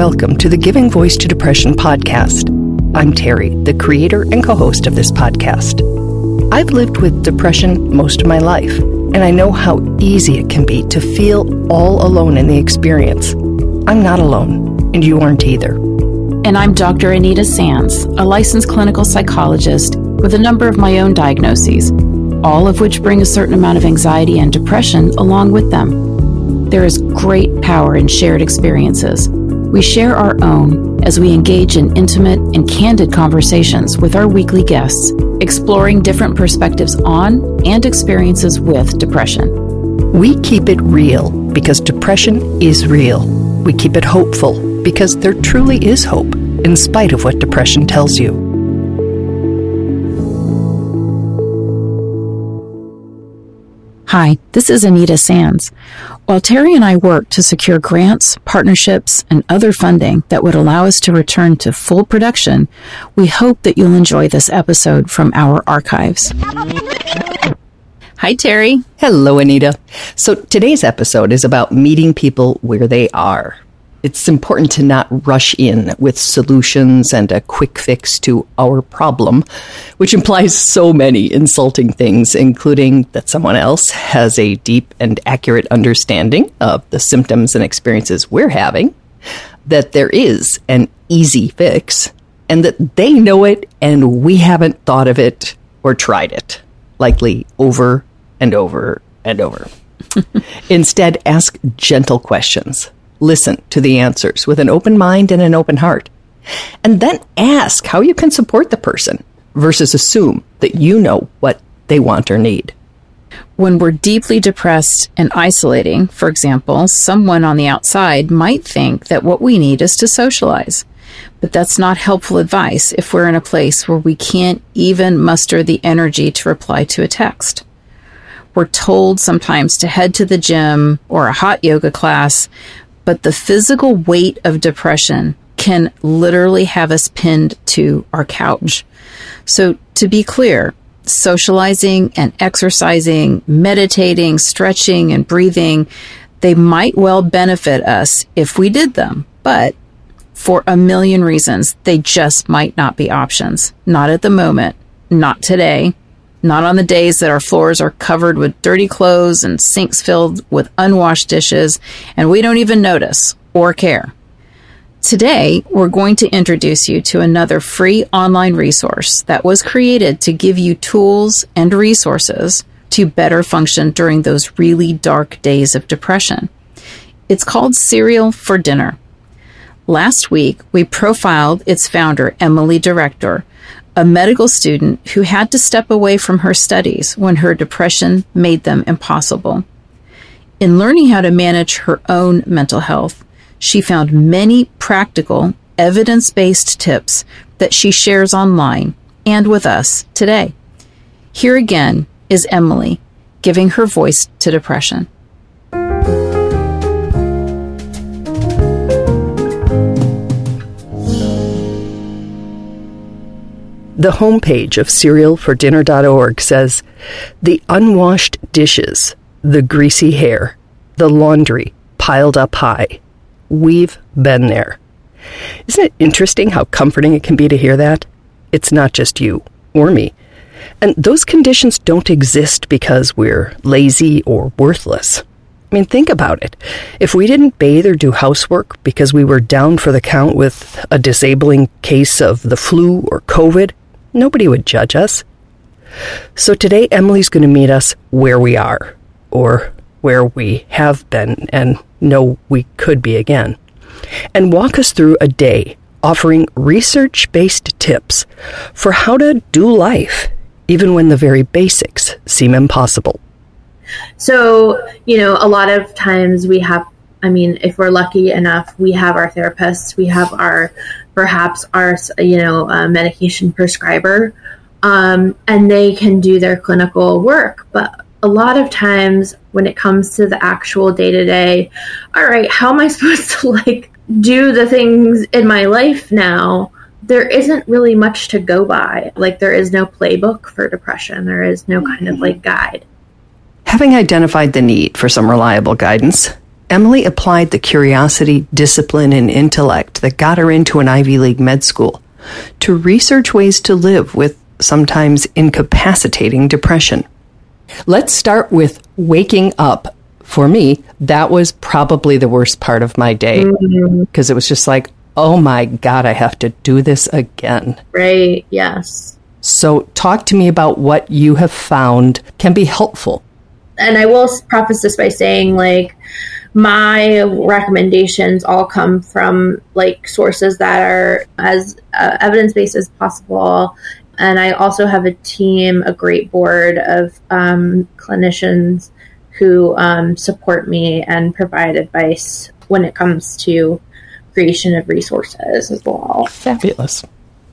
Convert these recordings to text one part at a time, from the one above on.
Welcome to the Giving Voice to Depression podcast. I'm Terry, the creator and co host of this podcast. I've lived with depression most of my life, and I know how easy it can be to feel all alone in the experience. I'm not alone, and you aren't either. And I'm Dr. Anita Sands, a licensed clinical psychologist with a number of my own diagnoses, all of which bring a certain amount of anxiety and depression along with them. There is great power in shared experiences we share our own as we engage in intimate and candid conversations with our weekly guests, exploring different perspectives on and experiences with depression. We keep it real because depression is real. We keep it hopeful because there truly is hope, in spite of what depression tells you. Hi, this is Anita Sands. While Terry and I work to secure grants, partnerships, and other funding that would allow us to return to full production, we hope that you'll enjoy this episode from our archives. Hi, Terry. Hello, Anita. So today's episode is about meeting people where they are it's important to not rush in with solutions and a quick fix to our problem, which implies so many insulting things, including that someone else has a deep and accurate understanding of the symptoms and experiences we're having, that there is an easy fix, and that they know it and we haven't thought of it or tried it, likely over and over and over. Instead, ask gentle questions listen to the answers with an open mind and an open heart. And then ask how you can support the person versus assume that you know what they want or need. When we're deeply depressed and isolating, for example, someone on the outside might think that what we need is to socialize. But that's not helpful advice if we're in a place where we can't even muster the energy to reply to a text. We're told sometimes to head to the gym or a hot yoga class, but the physical weight of depression can literally have us pinned to our couch. So, to be clear, socializing and exercising, meditating, stretching, and breathing, they might well benefit us if we did them. But for a million reasons, they just might not be options. Not at the moment, not today, not on the days that our floors are covered with dirty clothes and sinks filled with unwashed dishes, and we don't even notice or care. Today, we're going to introduce you to another free online resource that was created to give you tools and resources to better function during those really dark days of depression. It's called Cereal for Dinner. Last week, we profiled its founder, Emily Derecktor, a medical student who had to step away from her studies when her depression made them impossible. In learning how to manage her own mental health, she found many practical, evidence based tips that she shares online and with us today. Here again is Emily giving her voice to depression. The homepage of cerealfordinner.org says the unwashed dishes, the greasy hair, the laundry piled up high. We've been there. Isn't it interesting how comforting it can be to hear that? It's not just you or me. And those conditions don't exist because we're lazy or worthless. I mean, think about it. If we didn't bathe or do housework because we were down for the count with a disabling case of the flu or COVID, Nobody would judge us. So today, Emily's going to meet us where we are, or where we have been and know we could be again, and walk us through a day offering research based tips for how to do life, even when the very basics seem impossible. So, you know, a lot of times we have, I mean, if we're lucky enough, we have our therapists, we have our perhaps are you know a medication prescriber, um, and they can do their clinical work. But a lot of times when it comes to the actual day to day, all right, how am I supposed to like do the things in my life now? There isn't really much to go by. Like there is no playbook for depression. There is no kind of like guide. Having identified the need for some reliable guidance, Emily applied the curiosity, discipline, and intellect that got her into an Ivy League med school to research ways to live with sometimes incapacitating depression. Let's start with waking up. For me, that was probably the worst part of my day because mm-hmm. it was just like, oh my God, I have to do this again. Right, yes. So, talk to me about what you have found can be helpful. And I will preface this by saying, like, my recommendations all come from like sources that are as uh, evidence based as possible and I also have a team, a great board of um, clinicians who um, support me and provide advice when it comes to creation of resources as well. Fabulous.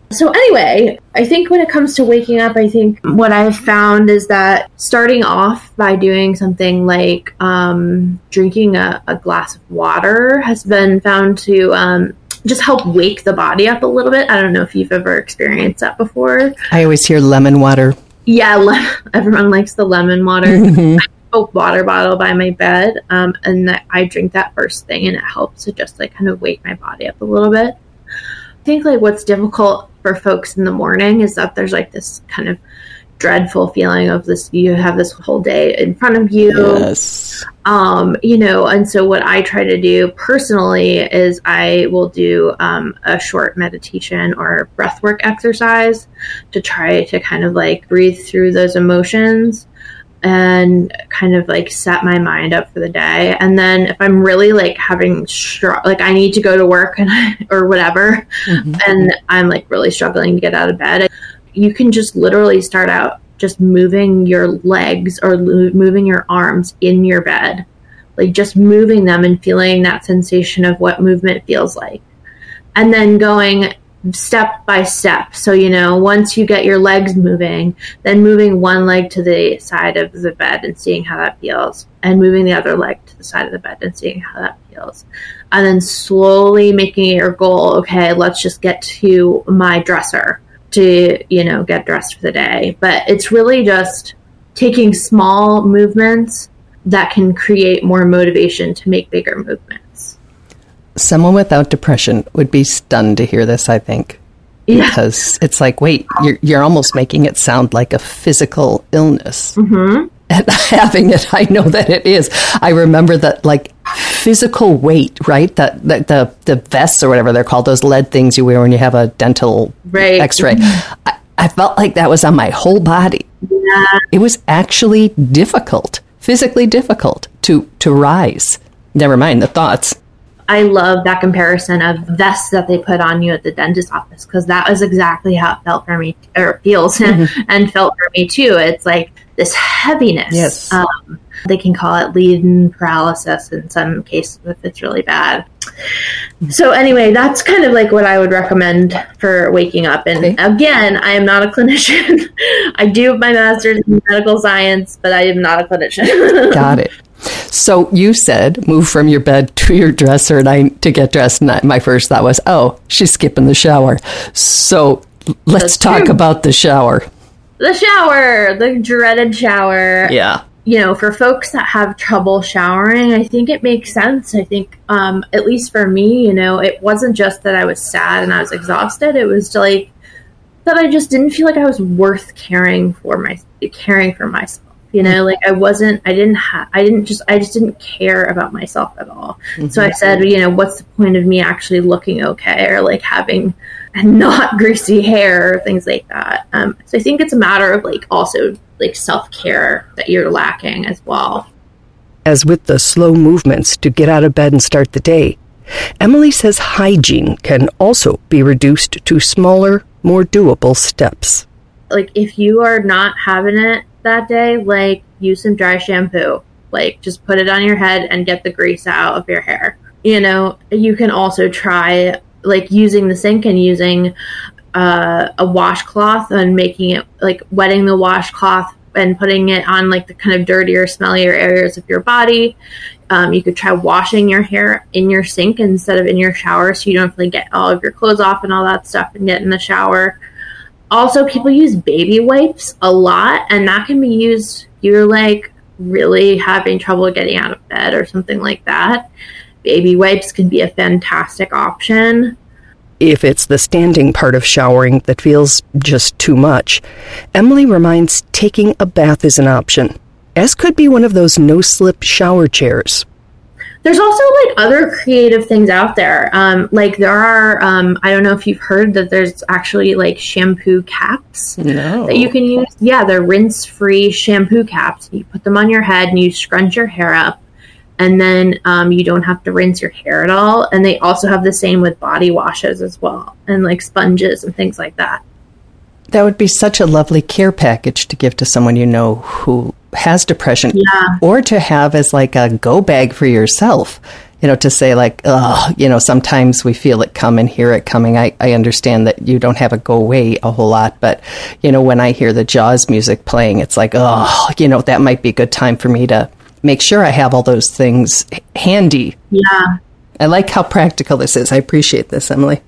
So, anyway, I think when it comes to waking up, I think what I've found is that starting off by doing something like um, drinking a, a, glass of water has been found to um, just help wake the body up a little bit. I don't know if you've ever experienced that before. I always hear lemon water. Yeah, le- everyone likes the lemon water. Mm-hmm. I have a water bottle by my bed, um, and that I drink that first thing, and it helps to just like kind of wake my body up a little bit. I think like what's difficult for folks in the morning is that there's like this kind of dreadful feeling of this you have this whole day in front of you yes. um you know and so what i try to do personally is i will do um, a short meditation or breathwork exercise to try to kind of like breathe through those emotions and kind of like set my mind up for the day and then if i'm really like having str- like i need to go to work and or whatever mm-hmm. and i'm like really struggling to get out of bed you can just literally start out just moving your legs or moving your arms in your bed. Like just moving them and feeling that sensation of what movement feels like. And then going step by step. So, you know, once you get your legs moving, then moving one leg to the side of the bed and seeing how that feels, and moving the other leg to the side of the bed and seeing how that feels. And then slowly making it your goal okay, let's just get to my dresser to, you know, get dressed for the day. But it's really just taking small movements that can create more motivation to make bigger movements. Someone without depression would be stunned to hear this, I think. Yeah. Because it's like, wait, you're, you're almost making it sound like a physical illness. Mm-hmm. And having it, I know that it is. I remember that, like, physical weight, right? That, that the the vests or whatever they're called, those lead things you wear when you have a dental right. X-ray. I, I felt like that was on my whole body. Yeah. It was actually difficult, physically difficult to to rise. Never mind the thoughts. I love that comparison of vests that they put on you at the dentist office because that was exactly how it felt for me, or feels mm-hmm. and felt for me too. It's like this heaviness. Yes. Um, they can call it lead paralysis in some cases if it's really bad. So anyway, that's kind of like what I would recommend for waking up. And okay. again, I am not a clinician. I do have my master's in medical science, but I am not a clinician. Got it. So you said move from your bed to your dresser and I to get dressed. And my first thought was, oh, she's skipping the shower. So let's That's talk true. about the shower. The shower, the dreaded shower. Yeah. You know, for folks that have trouble showering, I think it makes sense. I think, um, at least for me, you know, it wasn't just that I was sad and I was exhausted. It was like that I just didn't feel like I was worth caring for my caring for myself you know like i wasn't i didn't have i didn't just i just didn't care about myself at all. Mm-hmm. so i said you know what's the point of me actually looking okay or like having not greasy hair or things like that? Um, so i think it's a matter of like also like self-care that you're lacking as well. As with the slow movements to get out of bed and start the day emily says hygiene can also be reduced to smaller more doable steps. Like if you are not having it that day, like use some dry shampoo. Like just put it on your head and get the grease out of your hair. You know, you can also try like using the sink and using uh, a washcloth and making it like wetting the washcloth and putting it on like the kind of dirtier, smellier areas of your body. Um, you could try washing your hair in your sink instead of in your shower so you don't have to like, get all of your clothes off and all that stuff and get in the shower also people use baby wipes a lot and that can be used you're like really having trouble getting out of bed or something like that, baby wipes can be a fantastic option. If it's the standing part of showering that feels just too much, Emily reminds taking a bath is an option, as could be one of those no slip shower chairs. There's also like other creative things out there. Um, like there are, um, I don't know if you've heard that there's actually like shampoo caps No. that you can use. Yeah, they're rinse free shampoo caps. You put them on your head and you scrunch your hair up, and then um, you don't have to rinse your hair at all. And they also have the same with body washes as well, and like sponges and things like that. That would be such a lovely care package to give to someone you know who has depression. Yeah. Or to have as like a go bag for yourself. You know, to say like, oh, you know, sometimes we feel it coming, hear it coming. I, I understand that you don't have a go away a whole lot, but you know, when I hear the Jaws music playing, it's like, oh, you know, that might be a good time for me to make sure I have all those things handy. Yeah. I like how practical this is. I appreciate this, Emily.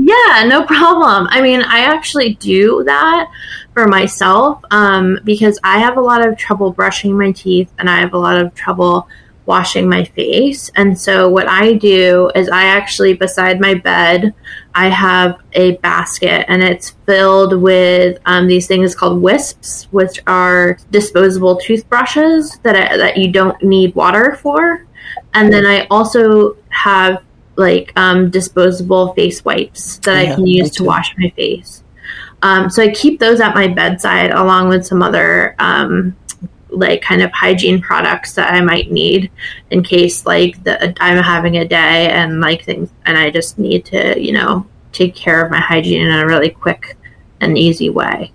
Yeah, no problem. I mean, I actually do that for myself um, because I have a lot of trouble brushing my teeth and I have a lot of trouble washing my face. And so, what I do is I actually, beside my bed, I have a basket and it's filled with um, these things called wisps, which are disposable toothbrushes that, I, that you don't need water for. And then I also have like um, disposable face wipes that I can use to wash my face. Um, so I keep those at my bedside along with some other um, like kind of hygiene products that I might need in case like the, I'm having a day and like things and I just need to you know take care of my hygiene in a really quick and easy way.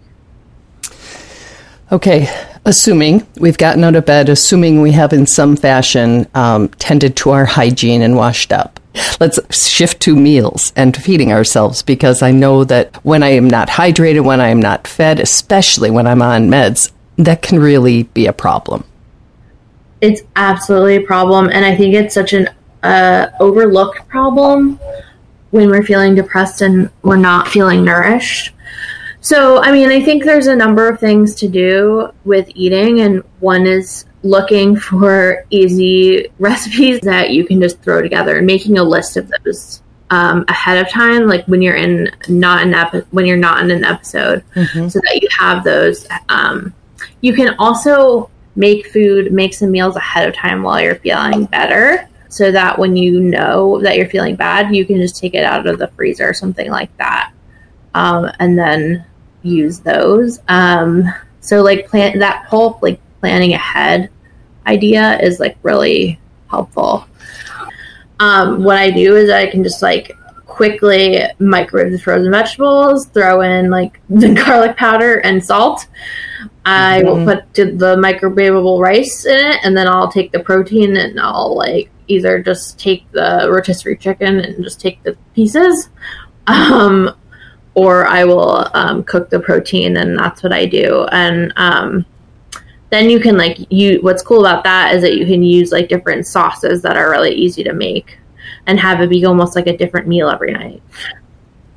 Okay, assuming we've gotten out of bed, assuming we have in some fashion um, tended to our hygiene and washed up. Let's shift to meals and feeding ourselves because I know that when I am not hydrated, when I am not fed, especially when I'm on meds, that can really be a problem. it's absolutely a problem and i think it's such an uh, overlooked problem when we're feeling depressed and we're not feeling nourished so i mean i think there's a number of things to do with eating and one is looking for easy recipes that you can just throw together and making a list of those um, ahead of time like when you're in not an epi- when you're not in an episode so that you have those um, you can also make food, make some meals ahead of time while you're feeling better. So that when you know that you're feeling bad, you can just take it out of the freezer or something like that. Um, and then use those. Um, so like plan that whole like planning ahead idea is like really helpful. Um, what I do is I can just like quickly microwave the frozen vegetables, throw in like the garlic powder and salt. I will put the microwavable rice in it, and then I'll take the protein and I'll like either just take the rotisserie chicken and just take the pieces, um, or I will um, cook the protein, and that's what I do. And um, then you can like you. What's cool about that is that you can use like different sauces that are really easy to make, and have it be almost like a different meal every night.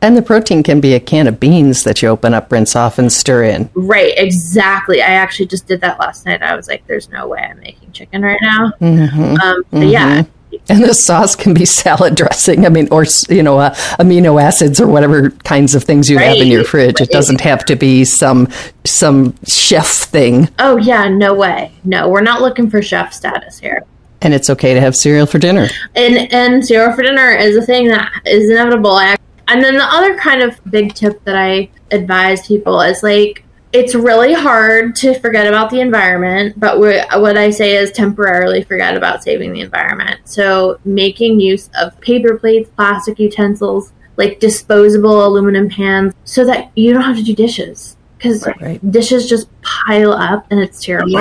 And the protein can be a can of beans that you open up, rinse off, and stir in. Right, exactly. I actually just did that last night. I was like, "There's no way I'm making chicken right now." Um, but yeah, And the sauce can be salad dressing. I mean, or you know, uh, amino acids or whatever kinds of things you have in your Right. fridge. It doesn't have to be some some chef thing. Oh yeah, no way. No, we're not looking for chef status here. And it's okay to have cereal for dinner. And and cereal for dinner is a thing that is inevitable. And then the other kind of big tip that I advise people is like it's really hard to forget about the environment, but what I say is temporarily forget about saving the environment. So making use of paper plates, plastic utensils, like disposable aluminum pans, so that you don't have to do dishes because Right. dishes just pile up and it's terrible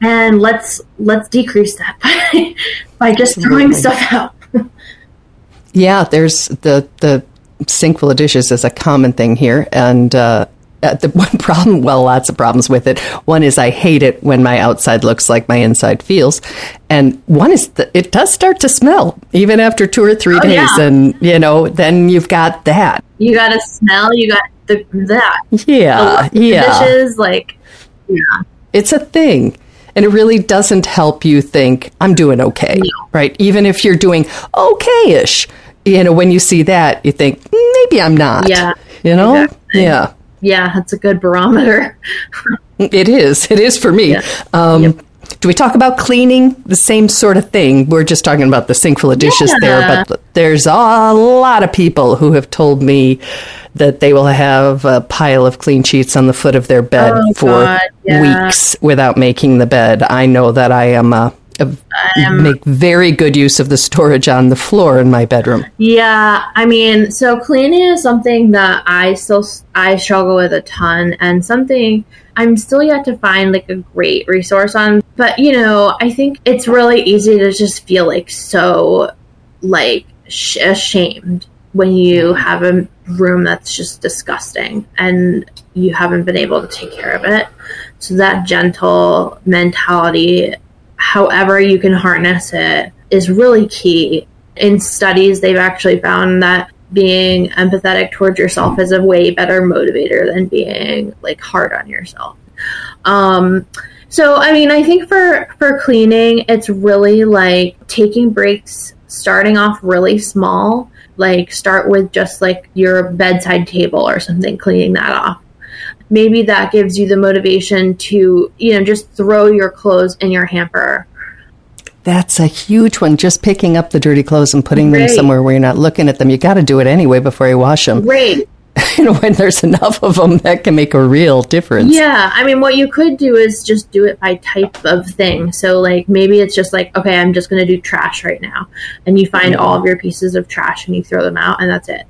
and let's let's decrease that by, by just throwing stuff out. Yeah, there's the the sink full of dishes is a common thing here, and uh, uh, the one problem, well, lots of problems with it. One is I hate it when my outside looks like my inside feels, and one is that it does start to smell even after two or three days, yeah. and you know, then you've got that. You got to smell. You got the that Yeah, the yeah, dishes like yeah. it's a thing. And it really doesn't help you think, I'm doing okay, no. right? Even if you're doing okay ish, you know, when you see that, you think, mm, maybe I'm not. Yeah. You know? Exactly. Yeah. Yeah, that's a good barometer. it is. It is for me. Yeah. Um, yep. Do we talk about cleaning? The same sort of thing. We're just talking about the sink full of dishes yeah. there, but there's a lot of people who have told me that they will have a pile of clean sheets on the foot of their bed oh, for God, yeah. weeks without making the bed. I know that I am a um, make very good use of the storage on the floor in my bedroom. Yeah, I mean, so cleaning is something that I still I struggle with a ton, and something I'm still yet to find like a great resource on. But you know, I think it's really easy to just feel like so like sh- ashamed when you have a room that's just disgusting and you haven't been able to take care of it. So that gentle mentality however you can harness it is really key. In studies, they've actually found that being empathetic towards yourself is a way better motivator than being like hard on yourself. Um, so, I mean, I think for for cleaning, it's really like taking breaks, starting off really small. Like start with just like your bedside table or something, cleaning that off maybe that gives you the motivation to, you know, just throw your clothes in your hamper. That's a huge one. Just picking up the dirty clothes and putting right. them somewhere where you're not looking at them. You got to do it anyway before you wash them. Right. know, when there's enough of them, that can make a real difference. Yeah. I mean, what you could do is just do it by type of thing. So, like, maybe it's just like, okay, I'm just going to do trash right now. And you find all of your pieces of trash and you throw them out, and that's it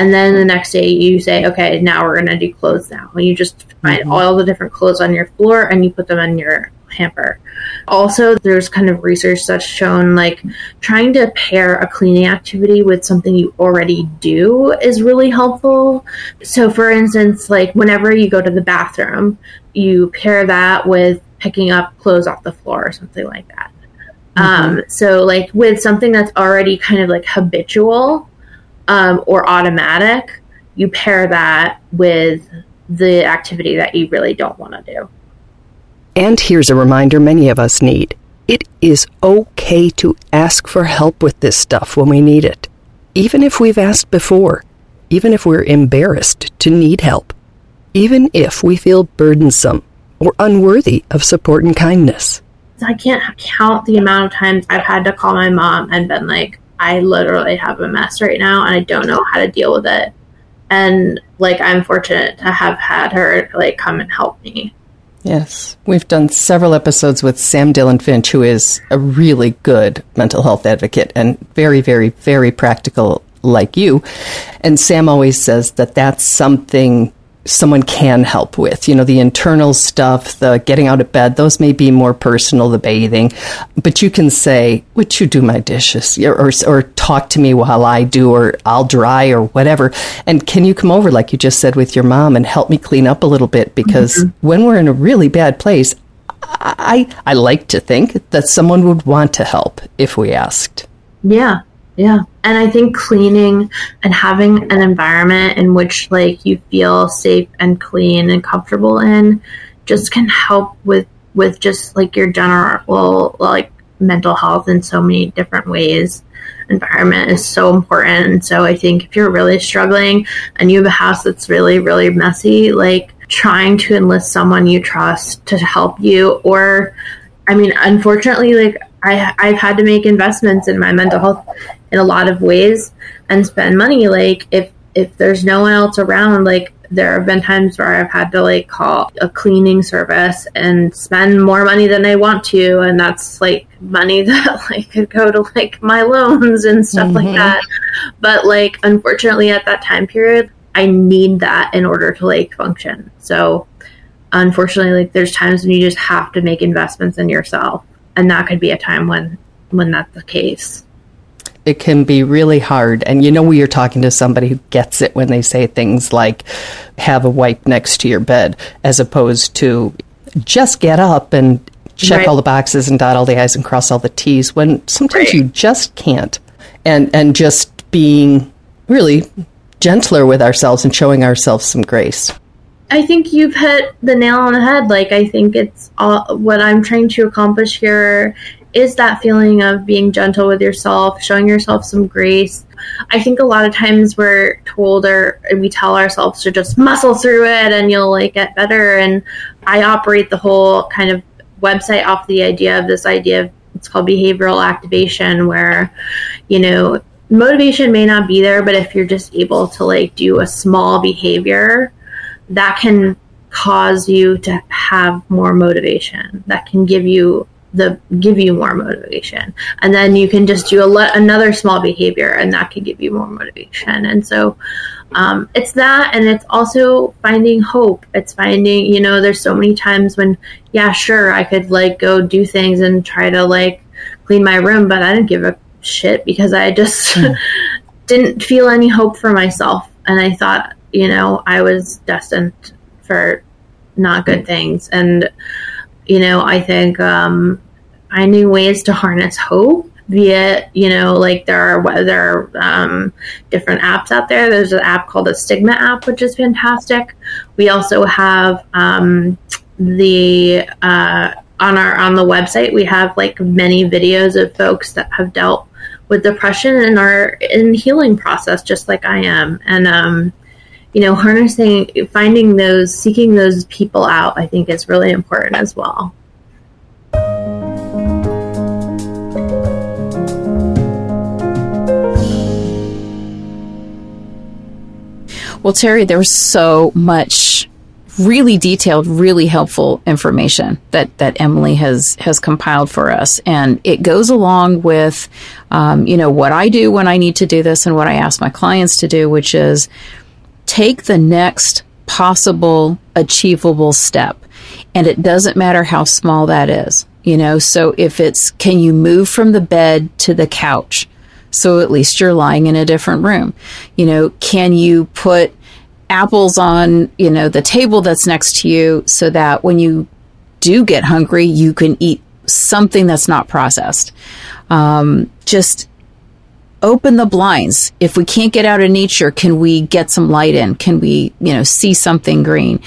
and then the next day you say okay now we're going to do clothes now and you just find mm-hmm. all the different clothes on your floor and you put them in your hamper also there's kind of research that's shown like trying to pair a cleaning activity with something you already do is really helpful so for instance like whenever you go to the bathroom you pair that with picking up clothes off the floor or something like that mm-hmm. um, so like with something that's already kind of like habitual um, or automatic, you pair that with the activity that you really don't want to do. And here's a reminder many of us need it is okay to ask for help with this stuff when we need it, even if we've asked before, even if we're embarrassed to need help, even if we feel burdensome or unworthy of support and kindness. I can't count the amount of times I've had to call my mom and been like, I literally have a mess right now and I don't know how to deal with it. And like I'm fortunate to have had her like come and help me. Yes. We've done several episodes with Sam Dylan Finch, who is a really good mental health advocate and very, very, very practical like you. And Sam always says that that's something someone can help with. You know, the internal stuff, the getting out of bed, those may be more personal, the bathing. But you can say, Would you do my dishes? Or, or, or, talk to me while I do, or I'll dry, or whatever. And can you come over, like you just said with your mom, and help me clean up a little bit? Because mm-hmm. when we're in a really bad place, I, I like to think that someone would want to help if we asked. Yeah, yeah. And I think cleaning and having an environment in which like you feel safe and clean and comfortable in just can help with with just like your general like mental health in so many different ways. Environment is so important. And so I think if you're really struggling and you have a house that's really, really messy, like trying to enlist someone you trust to help you or I mean, unfortunately, like I, I've had to make investments in my mental health in a lot of ways and spend money. Like if if there's no one else around, like there have been times where I've had to like call a cleaning service and spend more money than I want to, and that's like money that like could go to like my loans and stuff mm-hmm. like that. But like unfortunately, at that time period, I need that in order to like function. So unfortunately, like there's times when you just have to make investments in yourself and that could be a time when when that's the case it can be really hard and you know you're talking to somebody who gets it when they say things like have a wipe next to your bed as opposed to just get up and check right. all the boxes and dot all the i's and cross all the t's when sometimes right. you just can't and and just being really gentler with ourselves and showing ourselves some grace I think you've hit the nail on the head. Like, I think it's all what I'm trying to accomplish here is that feeling of being gentle with yourself, showing yourself some grace. I think a lot of times we're told or we tell ourselves to just muscle through it and you'll like get better. And I operate the whole kind of website off the idea of this idea of it's called behavioral activation, where, you know, motivation may not be there, but if you're just able to like do a small behavior, that can cause you to have more motivation. That can give you the give you more motivation. And then you can just do a le- another small behavior and that can give you more motivation. And so um, it's that and it's also finding hope. It's finding you know there's so many times when yeah sure i could like go do things and try to like clean my room but i didn't give a shit because i just mm. didn't feel any hope for myself. And i thought you know i was destined for not good things. And you know, I think um, finding ways to harness hope via, you know, like there are there are um, different apps out there. There's an app called the Stigma app, which is fantastic. We also have um, the uh, on our on the website. We have like many videos of folks that have dealt with depression and are in healing process, just like I am, and um, you know, harnessing, finding those, seeking those people out, I think is really important as well. Well, Terry, there's so much really detailed, really helpful information that, that Emily has, has compiled for us. And it goes along with, um, you know, what I do when I need to do this and what I ask my clients to do, which is take the next possible achievable step. And it doesn't matter how small that is. You know, so if it's can you move from the bed to the couch? So at least you're lying in a different room. You know, can you put apples on, you know, the table that's next to you so that when you do get hungry, you can eat something that's not processed. Um, just open the blinds. If we can't get out of nature, can we get some light in? Can we, you know, see something green?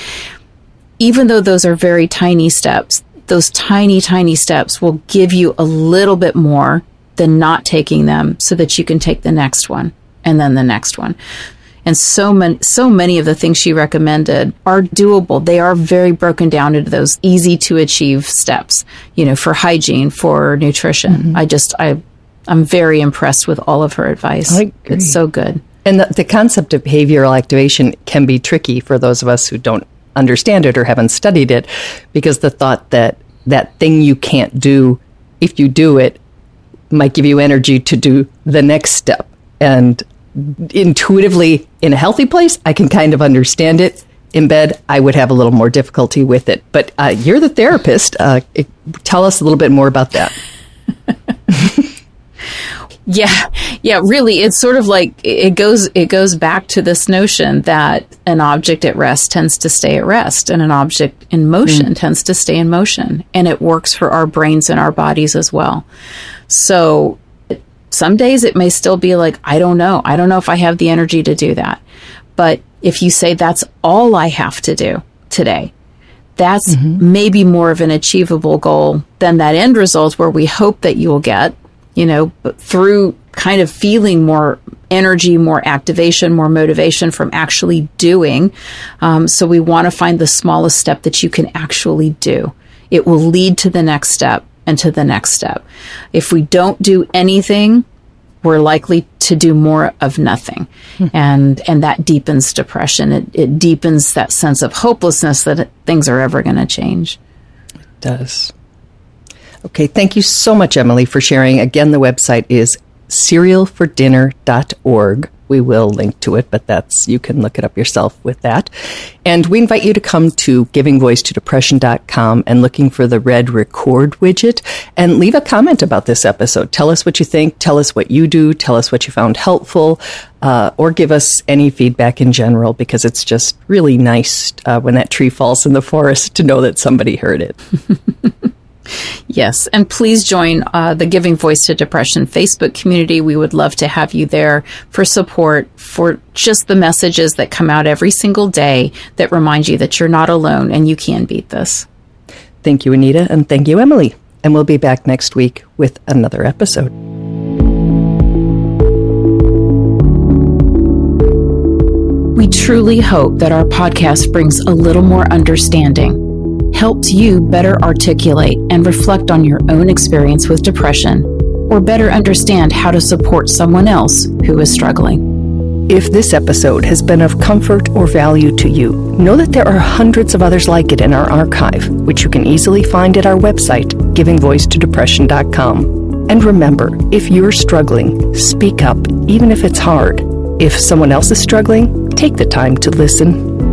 Even though those are very tiny steps, those tiny, tiny steps will give you a little bit more than not taking them so that you can take the next one and then the next one. And so many, so many of the things she recommended are doable. They are very broken down into those easy to achieve steps, you know, for hygiene, for nutrition. Mm-hmm. I just, I I'm very impressed with all of her advice. It's so good. And the, the, concept of behavioral activation can be tricky for those of us who don't understand it or haven't studied it, because the thought that that thing you can't do, if you do it, might give you energy to do the next step. And intuitively, in a healthy place, I can kind of understand it. In bed, I would have a little more difficulty with it. But uh, you're the therapist. Uh, it, tell us a little bit more about that. Yeah, yeah, really, it's sort of like it goes it goes back to this notion that an object at rest tends to stay at rest, and an object in motion mm. tends to stay in motion, and it works for our brains and our bodies as well. So some days it may still be like I don't know, I don't know if I have the energy to do that, but if you say that's all I have to do today, that's mm-hmm. maybe more of an achievable goal than that end result where we hope that you will get you know, through kind of feeling more energy, more activation, more motivation from actually doing. Um, so we want to find the smallest step that you can actually do. It will lead to the next step and to the next step. If we don't do anything, we're likely to do more of nothing. Hmm. And, and that deepens depression. It, it deepens that sense of hopelessness that things are ever going to change. It does. Okay, thank you so much, Emily, for sharing. Again, the website is cerealfordinner.org. We will link to it, but that's, you can look it up yourself with that. And we invite you to come to givingvoicetodepression.com and looking for the red record widget and leave a comment about this episode. Tell us what you think. Tell us what you do. Tell us what you found helpful. Uh, or give us any feedback in general because it's just really nice uh, when that tree falls in the forest to know that somebody heard it. Yes, and please join uh, the Giving Voice to Depression Facebook community. We would love to have you there for support for just the messages that come out every single day that remind you that you're not alone and you can beat this. Thank you, Anita, and thank you, Emily. And we'll be back next week with another episode. We truly hope that our podcast brings a little more understanding helps you better articulate and reflect on your own experience with depression, or better understand how to support someone else who is struggling. If this episode has been of comfort or value to you, know that there are hundreds of others like it in our archive, which you can easily find at our website, givingvoicetodepression.com. And remember, if you're struggling, speak up, even if it's hard. If someone else is struggling, take the time to listen